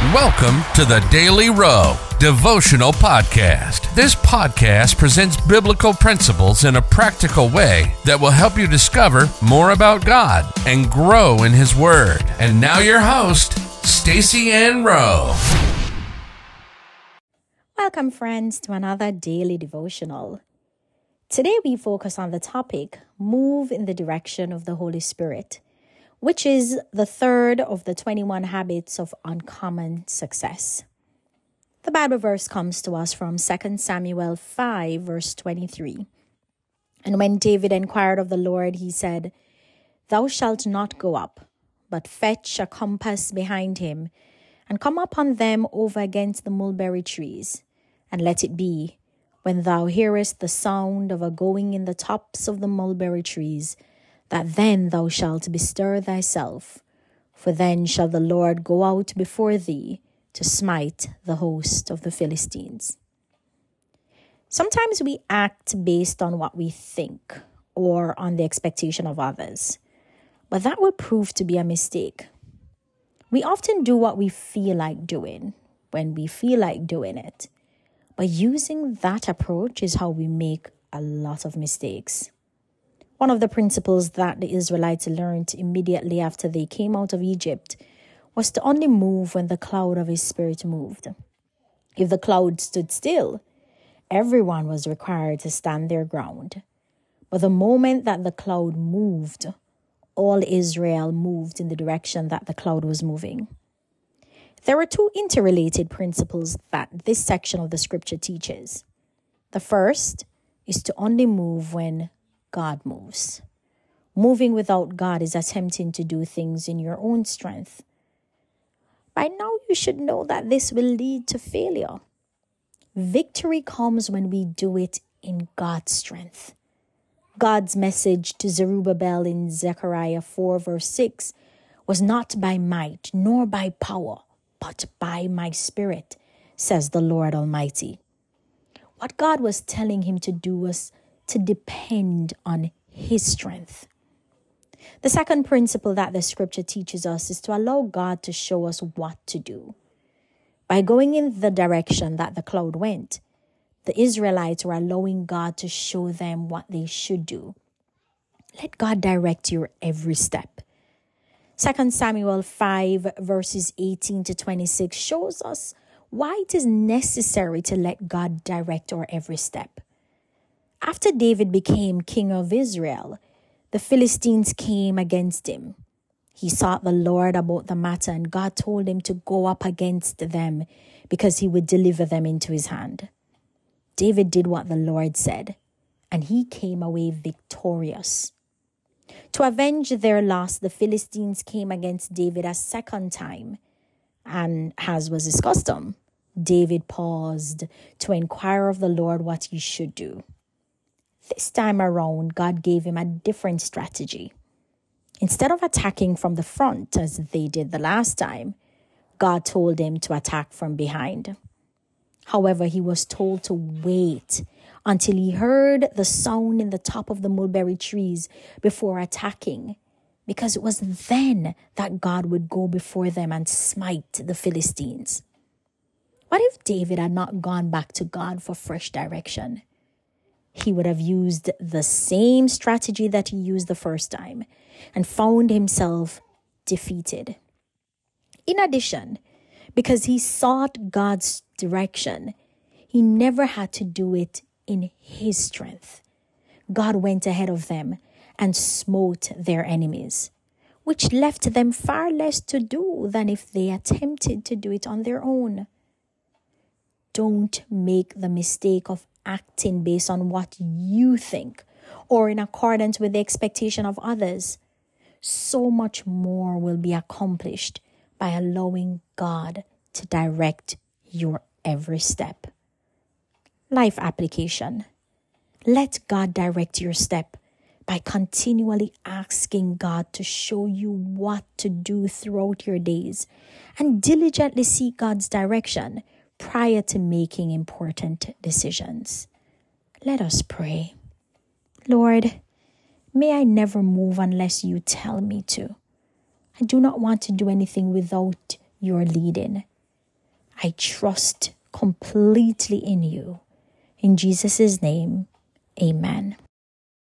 Welcome to the Daily Rowe Devotional Podcast. This podcast presents biblical principles in a practical way that will help you discover more about God and grow in His Word. And now, your host, Stacy Ann Rowe. Welcome, friends, to another daily devotional. Today, we focus on the topic Move in the Direction of the Holy Spirit which is the third of the 21 habits of uncommon success. The Bible verse comes to us from 2 Samuel 5, verse 23. And when David inquired of the Lord, he said, Thou shalt not go up, but fetch a compass behind him, and come upon them over against the mulberry trees. And let it be, when thou hearest the sound of a going in the tops of the mulberry trees, that then thou shalt bestir thyself, for then shall the Lord go out before thee to smite the host of the Philistines. Sometimes we act based on what we think or on the expectation of others, but that will prove to be a mistake. We often do what we feel like doing when we feel like doing it, but using that approach is how we make a lot of mistakes. One of the principles that the Israelites learned immediately after they came out of Egypt was to only move when the cloud of his spirit moved. If the cloud stood still, everyone was required to stand their ground. But the moment that the cloud moved, all Israel moved in the direction that the cloud was moving. There are two interrelated principles that this section of the scripture teaches. The first is to only move when God moves. Moving without God is attempting to do things in your own strength. By now, you should know that this will lead to failure. Victory comes when we do it in God's strength. God's message to Zerubbabel in Zechariah 4, verse 6 was not by might nor by power, but by my spirit, says the Lord Almighty. What God was telling him to do was to depend on His strength. The second principle that the scripture teaches us is to allow God to show us what to do. By going in the direction that the cloud went, the Israelites were allowing God to show them what they should do. Let God direct your every step. 2 Samuel 5, verses 18 to 26 shows us why it is necessary to let God direct our every step. After David became king of Israel, the Philistines came against him. He sought the Lord about the matter, and God told him to go up against them because he would deliver them into his hand. David did what the Lord said, and he came away victorious. To avenge their loss, the Philistines came against David a second time, and as was his custom, David paused to inquire of the Lord what he should do. This time around, God gave him a different strategy. Instead of attacking from the front as they did the last time, God told him to attack from behind. However, he was told to wait until he heard the sound in the top of the mulberry trees before attacking, because it was then that God would go before them and smite the Philistines. What if David had not gone back to God for fresh direction? He would have used the same strategy that he used the first time and found himself defeated. In addition, because he sought God's direction, he never had to do it in his strength. God went ahead of them and smote their enemies, which left them far less to do than if they attempted to do it on their own. Don't make the mistake of acting based on what you think or in accordance with the expectation of others, so much more will be accomplished by allowing God to direct your every step. Life application. Let God direct your step by continually asking God to show you what to do throughout your days and diligently seek God's direction prior to making important decisions. Let us pray. Lord, may I never move unless you tell me to. I do not want to do anything without your leading. I trust completely in you. In Jesus' name, amen.